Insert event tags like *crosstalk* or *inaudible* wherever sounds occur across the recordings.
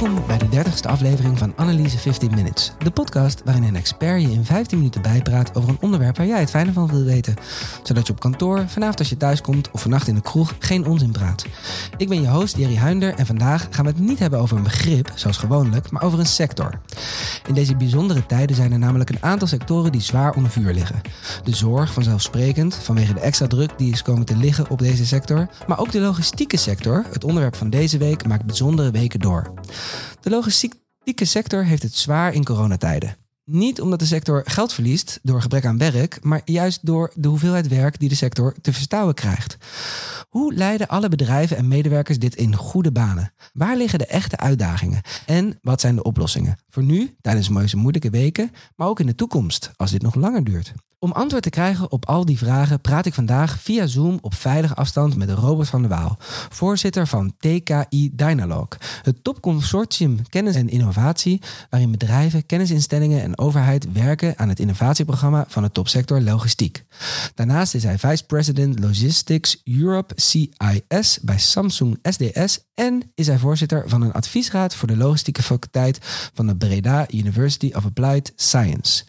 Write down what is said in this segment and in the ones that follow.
Welkom bij de 30ste aflevering van Analyse 15 Minutes. De podcast waarin een expert je in 15 minuten bijpraat over een onderwerp waar jij het fijne van wil weten. Zodat je op kantoor, vanavond als je thuis komt of vannacht in de kroeg geen onzin praat. Ik ben je host Jerry Huinder en vandaag gaan we het niet hebben over een begrip, zoals gewoonlijk, maar over een sector. In deze bijzondere tijden zijn er namelijk een aantal sectoren die zwaar onder vuur liggen. De zorg vanzelfsprekend, vanwege de extra druk die is komen te liggen op deze sector. Maar ook de logistieke sector, het onderwerp van deze week, maakt bijzondere weken door. De logistieke sector heeft het zwaar in coronatijden. Niet omdat de sector geld verliest door gebrek aan werk, maar juist door de hoeveelheid werk die de sector te verstouwen krijgt. Hoe leiden alle bedrijven en medewerkers dit in goede banen? Waar liggen de echte uitdagingen? En wat zijn de oplossingen? Voor nu, tijdens deze moeilijke weken, maar ook in de toekomst, als dit nog langer duurt. Om antwoord te krijgen op al die vragen praat ik vandaag via Zoom op veilige afstand met Robert van der Waal, voorzitter van TKI Dynalog, het topconsortium kennis en innovatie waarin bedrijven, kennisinstellingen en overheid werken aan het innovatieprogramma van de topsector logistiek. Daarnaast is hij Vice President Logistics Europe CIS bij Samsung SDS en is hij voorzitter van een adviesraad voor de logistieke faculteit van de Breda University of Applied Science.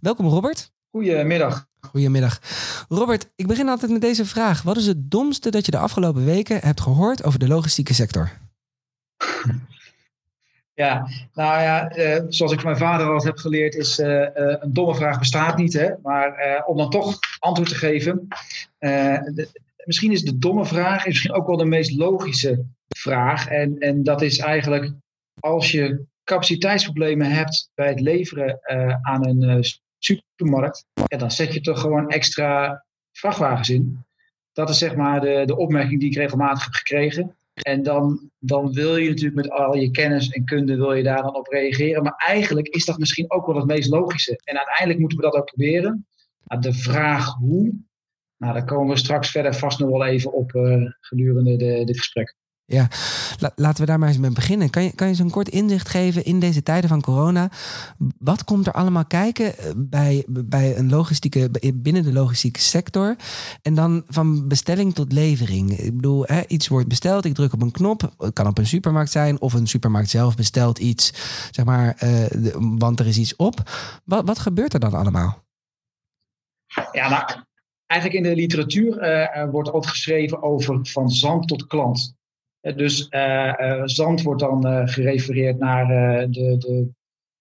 Welkom Robert. Goedemiddag. Goedemiddag. Robert, ik begin altijd met deze vraag. Wat is het domste dat je de afgelopen weken hebt gehoord over de logistieke sector? *laughs* Ja, nou ja, eh, zoals ik van mijn vader al heb geleerd, is uh, uh, een domme vraag bestaat niet. Hè? Maar om dan toch antwoord te geven, de, misschien is de domme vraag misschien ook wel de meest logische vraag. En, en dat is eigenlijk als je capaciteitsproblemen hebt bij het leveren aan een supermarkt, ja, dan zet je toch gewoon extra vrachtwagens in. Dat is zeg maar de, de opmerking die ik regelmatig heb gekregen. En dan, dan wil je natuurlijk met al je kennis en kunde wil je daar dan op reageren. Maar eigenlijk is dat misschien ook wel het meest logische. En uiteindelijk moeten we dat ook proberen. Maar de vraag hoe, nou, daar komen we straks verder vast nog wel even op uh, gedurende de, dit gesprek. Ja, laten we daar maar eens mee beginnen. Kan je, kan je zo'n kort inzicht geven in deze tijden van corona? Wat komt er allemaal kijken eh, bij, bij een logistieke, binnen de logistieke sector? En dan van bestelling tot levering. Ik bedoel, hè, iets wordt besteld, ik druk op een knop. Het kan op een supermarkt zijn of een supermarkt zelf bestelt iets, zeg maar, uh, want er is iets op. Wat, wat gebeurt er dan allemaal? Ja, nou, eigenlijk in de literatuur uh, wordt altijd geschreven over van zand tot klant. Eh, dus eh, eh, zand wordt dan gerefereerd naar de, de,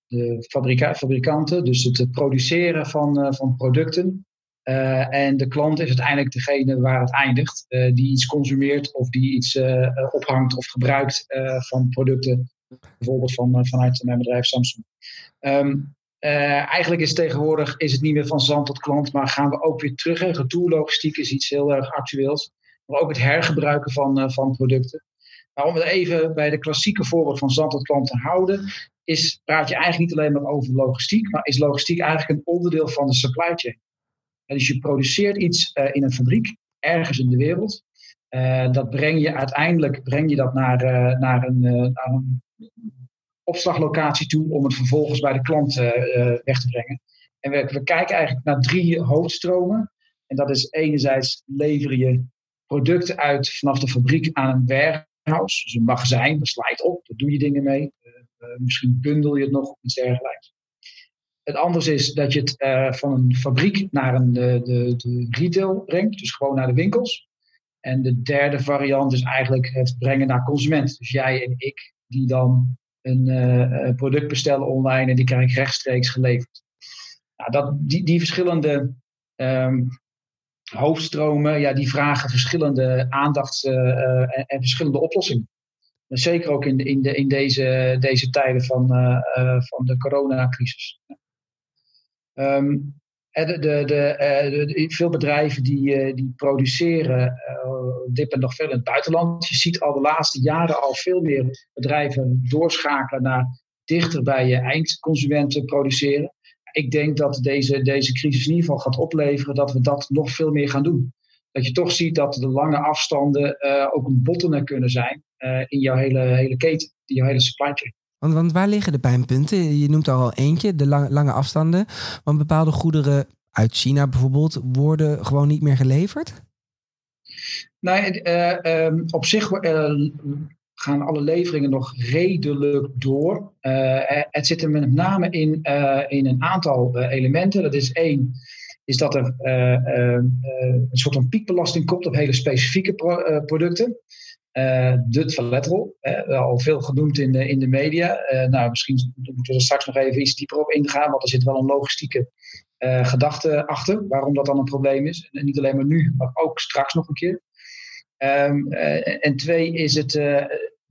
de fabrikanten, dus het, produceren van, van producten. en de klant is uiteindelijk degene waar het eindigt, die iets consumeert of die iets ophangt of gebruikt van producten, bijvoorbeeld van, vanuit mijn bedrijf Samsung. Ehm, eigenlijk is tegenwoordig is het niet meer van zand tot klant, maar gaan we ook weer terug. Retourlogistiek is iets heel erg actueels. Maar ook het hergebruiken van, van producten. Maar om het even bij de klassieke voorbeeld van zand tot klant te houden, is, praat je eigenlijk niet alleen maar over logistiek, maar is logistiek eigenlijk een onderdeel van de supply chain. Dus je produceert iets uh, in een fabriek, ergens in de wereld. Uh, dat breng je uiteindelijk breng je dat naar, uh, naar, een, naar een opslaglocatie toe om het vervolgens bij de klant weg te brengen. En we, we kijken eigenlijk naar drie hoofdstromen. En dat is enerzijds lever je producten uit vanaf de fabriek aan een werk warehouse, dus een magazijn, je het op, daar doe je dingen mee. Uh, misschien bundel je het nog iets dergelijks. Het andere is dat je het uh, van een fabriek naar een, de, de, de retail brengt, dus gewoon naar de winkels. En de derde variant is eigenlijk het brengen naar consument. Dus jij en ik, die dan een product bestellen online en die krijg ik rechtstreeks geleverd. Nou, dat, die, die verschillende um, hoofdstromen, ja, die vragen verschillende aandacht uh, en, en, verschillende oplossingen. zeker ook in, in, de, in deze, deze tijden van, uh, van de coronacrisis. Um, de, de, de, veel bedrijven die, die produceren dit en nog veel in het buitenland. Je ziet al de laatste jaren al veel meer bedrijven doorschakelen naar dichter bij je eindconsumenten produceren ik denk dat deze, deze crisis in ieder geval gaat opleveren dat we dat nog veel meer gaan doen. Dat je toch ziet dat de lange afstanden uh, ook een bottleneck kunnen zijn uh, in jouw hele, hele keten, in jouw hele supply chain. Want, want waar liggen de pijnpunten? Je noemt er al eentje, de lange, lange afstanden. Want bepaalde goederen uit China bijvoorbeeld worden gewoon niet meer geleverd? Nee, uh, um, op zich gaan alle leveringen nog redelijk door. het zit er met name in, in een aantal elementen. Dat is één, is dat er een soort van piekbelasting komt op hele specifieke producten. Uh, de toiletrol, al veel genoemd in de, in de media. nou, misschien moeten we er straks nog even iets dieper op ingaan, want er zit wel een logistieke gedachte achter waarom dat dan een probleem is. En niet alleen maar nu, maar ook straks nog een keer. Um, en twee is het,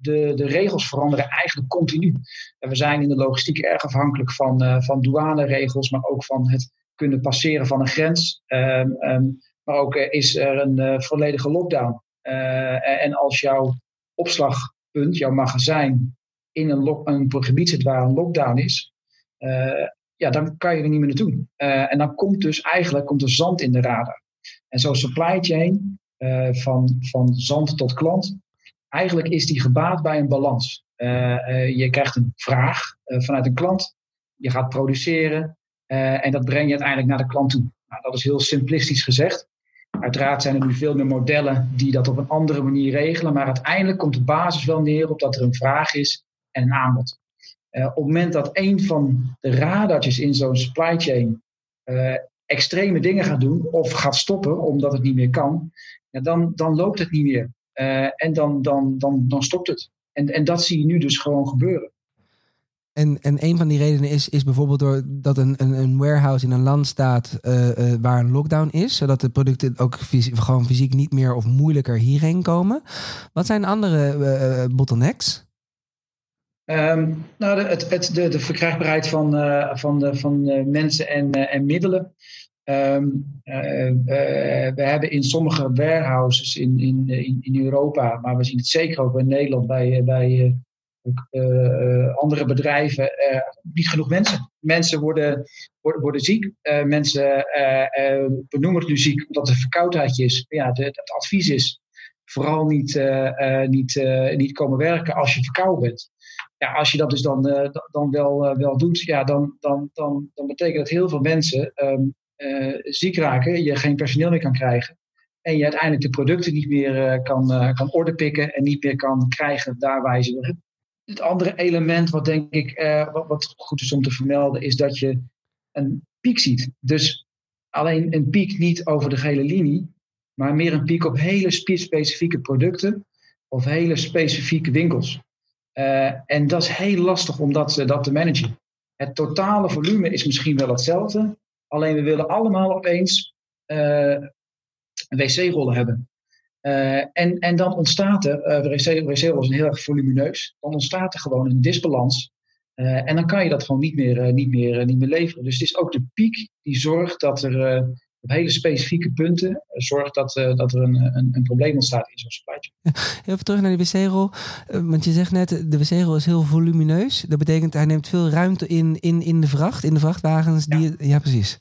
de, de regels veranderen eigenlijk continu. En we zijn in de logistiek erg afhankelijk van, uh, van douaneregels, maar ook van het kunnen passeren van een grens. Um, um, maar ook is er een volledige lockdown. en als jouw opslagpunt, jouw magazijn, in een, een gebied zit waar een lockdown is, ja, dan kan je er niet meer naartoe. En dan komt dus eigenlijk komt er zand in de radar. En zo'n supply chain van, van zand tot klant, eigenlijk is die gebaat bij een balans. Uh, je krijgt een vraag vanuit een klant, je gaat produceren en dat breng je uiteindelijk naar de klant toe. Nou, dat is heel simplistisch gezegd. Uiteraard zijn er nu veel meer modellen die dat op een andere manier regelen, maar uiteindelijk komt de basis wel neer op dat er een vraag is en een aanbod. Op het moment dat een van de radartjes in zo'n supply chain extreme dingen gaat doen of gaat stoppen omdat het niet meer kan, ja, dan, dan loopt het niet meer. Uh, en dan, dan, dan, dan stopt het. En, en dat zie je nu dus gewoon gebeuren. En, en een van die redenen is, is bijvoorbeeld doordat een, een, een warehouse in een land staat waar een lockdown is, zodat de producten ook fysiek, gewoon fysiek niet meer of moeilijker hierheen komen. Wat zijn andere bottlenecks? Um, nou, de, het, het, de, de verkrijgbaarheid van, van, de, van mensen en, en middelen. Um, we hebben in sommige warehouses in, in, in, Europa, maar we zien het zeker ook in Nederland bij, bij andere bedrijven, niet genoeg mensen. Mensen worden, worden, worden ziek. mensen benoemen het nu ziek omdat er verkoudheid is. Ja, het advies is vooral niet, niet, niet komen werken als je verkouden bent ja, als je dat dus dan, dan wel, wel doet, ja, dan, dan, dan, dan betekent dat heel veel mensen uh, ziek raken, je geen personeel meer kan krijgen. En je uiteindelijk de producten niet meer kan, kan orde pikken en niet meer kan krijgen daar waar je ze wil Het andere element wat denk ik wat, wat goed is om te vermelden, is dat je een piek ziet. Dus alleen een piek niet over de gele linie, maar meer een piek op hele specifieke producten of hele specifieke winkels. En dat is heel lastig om dat, dat te managen. Het totale volume is misschien wel hetzelfde, alleen we willen allemaal opeens uh, wc-rollen hebben. en, en dan ontstaat er, wc-rollen zijn heel erg volumineus, dan ontstaat er gewoon een disbalans. en dan kan je dat gewoon niet meer, niet, meer, niet meer leveren. Dus het is ook de piek die zorgt dat er op hele specifieke punten uh, zorgt dat, uh, dat er een, een, een, probleem ontstaat in zo'n supply chain. Even terug naar de wc-rol. Uh, want je zegt net, de wc-rol is heel volumineus. Dat betekent hij neemt veel ruimte in, in, in de vracht, in de vrachtwagens. Die, ja. ja precies.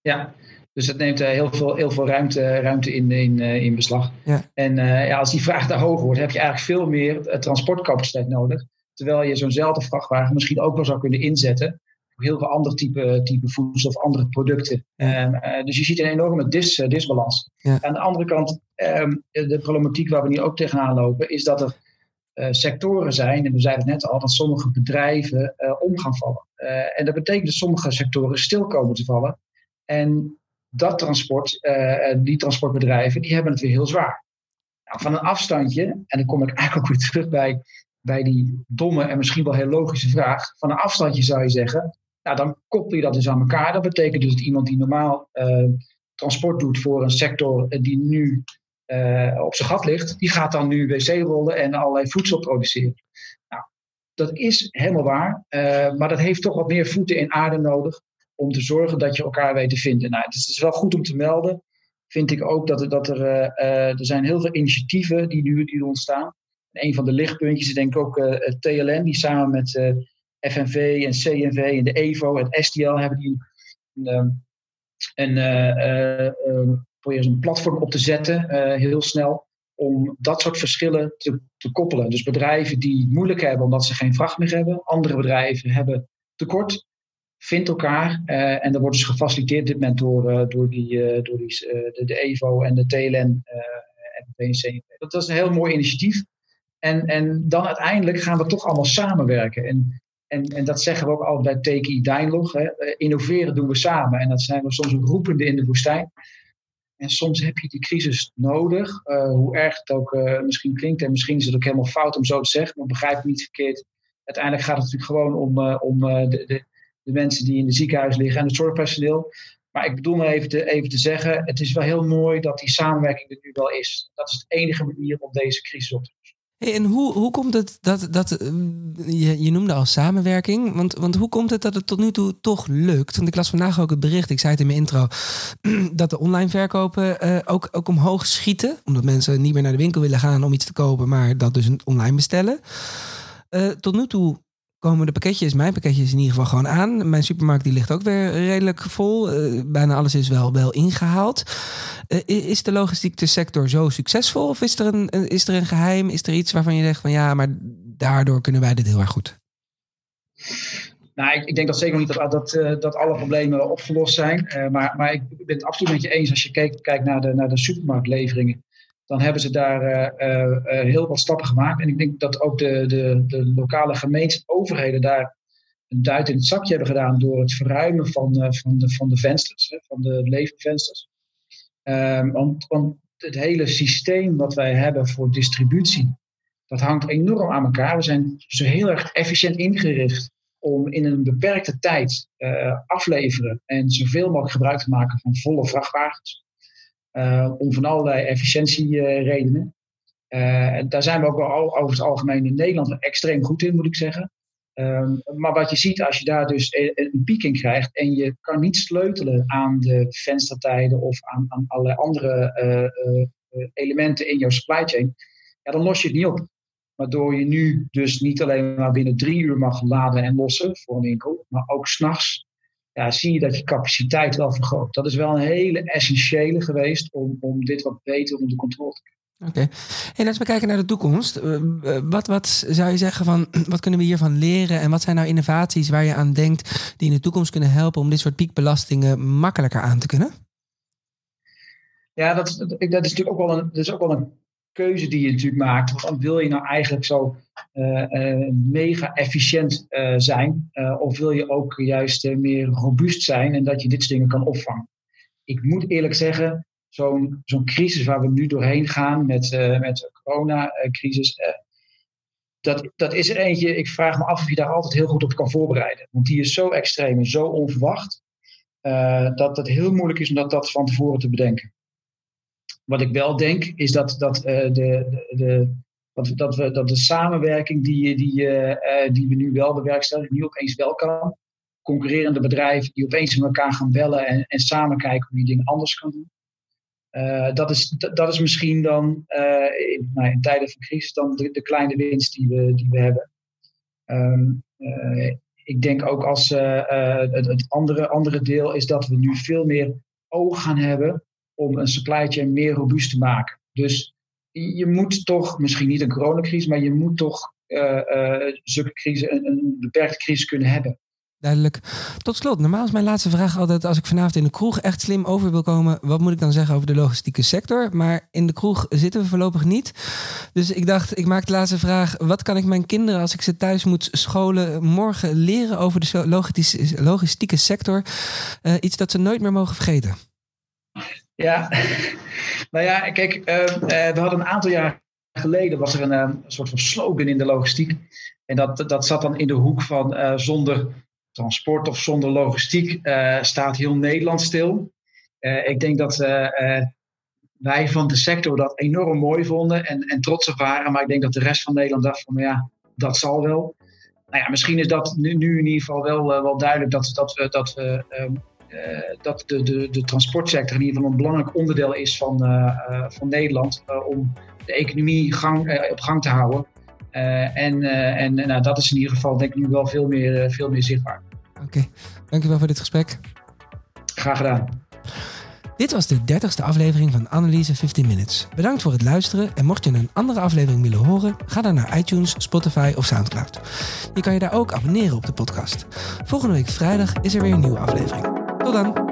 Ja, dus het neemt heel veel, heel veel ruimte, ruimte in, in, in beslag. Ja. En ja, als die vraag daar hoger wordt, heb je eigenlijk veel meer transportcapaciteit nodig. Terwijl je zo'nzelfde vrachtwagen misschien ook wel zou kunnen inzetten heel veel andere type, type voedsel of andere producten. Um, uh, dus je ziet een enorme dis, uh, disbalans. Ja. Aan de andere kant, um, de problematiek waar we nu ook tegenaan lopen, is dat er uh, sectoren zijn, en we zeiden het net al, dat sommige bedrijven om gaan vallen. en dat betekent dat sommige sectoren stil komen te vallen. En dat transport, die transportbedrijven, die hebben het weer heel zwaar. Nou, van een afstandje, en dan kom ik *laughs* eigenlijk ook weer terug bij bij die domme en misschien wel heel logische vraag. Van een afstandje zou je zeggen, nou, dan koppel je dat dus aan elkaar. Dat betekent dus dat iemand die normaal uh, transport doet voor een sector eh, die nu uh, op zijn gat ligt, die gaat dan nu wc-rollen en allerlei voedsel produceren. Nou, dat is helemaal waar, maar dat heeft toch wat meer voeten in aarde nodig om te zorgen dat je elkaar weet te vinden. Nou, het is wel goed om te melden, vind ik ook, dat er, dat er, er zijn heel veel initiatieven die nu die ontstaan. En een van de lichtpuntjes is denk ik ook TLN, die samen met FNV en CNV en de EVO en STL hebben die een, een, een, uh, uh, een platform op te zetten, heel snel, om dat soort verschillen te, te koppelen. Dus bedrijven die moeilijk hebben omdat ze geen vracht meer hebben, andere bedrijven hebben tekort, vindt elkaar en dat wordt dus gefaciliteerd dit moment door, door, die, door die, de, de, EVO en de TLN, en CNV. Dat is een heel mooi initiatief. En, en dan uiteindelijk gaan we toch allemaal samenwerken. En, en, en dat zeggen we ook altijd bij TKI Dijnlog. Hè. Innoveren doen we samen. En dat zijn we soms roepende in de woestijn. En soms heb je die crisis nodig, uh, hoe erg het ook uh, misschien klinkt. En misschien is het ook helemaal fout om zo te zeggen, maar begrijp me niet verkeerd. Uiteindelijk gaat het natuurlijk gewoon om, om de, de, de, mensen die in de ziekenhuis liggen en het zorgpersoneel. Maar ik bedoel maar even te, even te zeggen, het is wel heel mooi dat die samenwerking er nu wel is. Dat is de enige manier om deze crisis op te. En hoe, hoe komt het dat, dat eh, je, je noemde al samenwerking, want, want hoe komt het dat het tot nu toe toch lukt? Want ik las vandaag ook het bericht, ik zei het in mijn intro, *clears throat* dat de online verkopen uh, ook, ook omhoog schieten. Omdat mensen niet meer naar de winkel willen gaan om iets te kopen, maar dat dus online bestellen. Uh, tot nu toe komen de pakketjes, mijn pakketjes in ieder geval gewoon aan. Mijn supermarkt die ligt ook weer redelijk vol. Uh, bijna alles is wel, wel ingehaald. Uh, is de logistieke sector zo succesvol? Of is er, een, is er een geheim? Is er iets waarvan je zegt van ja, maar daardoor kunnen wij dit heel erg goed? Nou, ik, ik denk dat zeker niet dat, dat, uh, dat alle problemen opgelost zijn. maar, maar ik ben het absoluut met je eens als je kijkt, kijkt naar, de, naar de supermarktleveringen dan hebben ze daar uh, uh, heel wat stappen gemaakt. En ik denk dat ook de, de, de lokale gemeenten, overheden daar een duit in het zakje hebben gedaan door het verruimen van, van, de, van de vensters, van de leefvensters. Um, want, want het hele systeem wat wij hebben voor distributie, dat hangt enorm aan elkaar. We zijn zo heel erg efficiënt ingericht om in een beperkte tijd afleveren en zoveel mogelijk gebruik te maken van volle vrachtwagens. Uh, om van allerlei efficiëntieredenen. Uh, daar zijn we ook wel over het algemeen in Nederland extreem goed in, moet ik zeggen. Um, maar wat je ziet als je daar dus een piek in krijgt en je kan niet sleutelen aan de venstertijden of aan, aan allerlei andere uh, elementen in jouw supply chain, ja, dan los je het niet op. Waardoor je nu dus niet alleen maar binnen drie uur mag laden en lossen voor een winkel, maar ook s'nachts ja, zie je dat je capaciteit wel vergroot. Dat is wel een hele essentiële geweest om, om dit wat beter onder controle te krijgen. Oké. Okay. Hey, laten we kijken naar de toekomst. Eh, eh, wat, wat zou je zeggen van, *clears throat* wat kunnen we hiervan leren? En wat zijn nou innovaties waar je aan denkt die in de toekomst kunnen helpen om dit soort piekbelastingen makkelijker aan te kunnen? Ja, dat, dat is natuurlijk ook wel een, dat is ook wel een keuze die je natuurlijk maakt. Want wil je nou eigenlijk zo uh, uh, mega efficiënt uh, zijn? of wil je ook juist meer robuust zijn en dat je dit soort dingen kan opvangen? Ik moet eerlijk zeggen, zo'n zo'n crisis waar we nu doorheen gaan met, met de coronacrisis. dat, dat is er eentje, ik vraag me af of je daar altijd heel goed op kan voorbereiden. Want die is zo extreem en zo onverwacht. dat het heel moeilijk is om dat, dat van tevoren te bedenken. Wat ik wel denk, is dat, dat, uh, de, de, de, dat, dat, we, dat de samenwerking die, die, uh, die we nu wel bewerkstelligen, nu opeens wel kan. Concurrerende bedrijven die opeens met elkaar gaan bellen en, en samen kijken hoe die dingen anders kan doen. Dat, is, dat is misschien dan in, nou, in, tijden van crisis dan de, de, kleine winst die we, die we hebben. Um, ik denk ook als het, het andere, andere deel is dat we nu veel meer oog gaan hebben om een supply chain meer robuust te maken. Dus je moet toch, misschien niet een coronacrisis, maar je moet toch uh, crisis, een, beperkte crisis kunnen hebben. Duidelijk. Tot slot, normaal is mijn laatste vraag altijd: als ik vanavond in de kroeg echt slim over wil komen, wat moet ik dan zeggen over de logistieke sector? Maar in de kroeg zitten we voorlopig niet. Dus ik dacht, ik maak de laatste vraag: wat kan ik mijn kinderen, als ik ze thuis moet scholen, morgen leren over de logistieke sector? Uh, iets dat ze nooit meer mogen vergeten. Ja, *laughs* nou ja, kijk, uh, we hadden een aantal jaar geleden was er een, uh, soort van slogan in de logistiek. En dat, dat zat dan in de hoek van uh, zonder transport of zonder logistiek staat heel Nederland stil. ik denk dat wij van de sector dat enorm mooi vonden en, en trots op waren. Maar ik denk dat de rest van Nederland dacht van ja, dat zal wel. Nou ja, misschien is dat nu, nu in ieder geval wel, wel duidelijk dat, dat we, dat we ehm, dat de, de, de transportsector in ieder geval een belangrijk onderdeel is van, uh, van Nederland om de economie gang, op gang te houden. en en nou, dat is in ieder geval denk ik nu wel veel meer, veel meer zichtbaar. Oké, okay. dankjewel voor dit gesprek. Graag gedaan. Dit was de dertigste aflevering van Analyse 15 Minutes. Bedankt voor het luisteren en mocht je een andere aflevering willen horen, ga dan naar iTunes, Spotify of Soundcloud. Je kan je daar ook abonneren op de podcast. Volgende week vrijdag is er weer een nieuwe aflevering. Tot dan!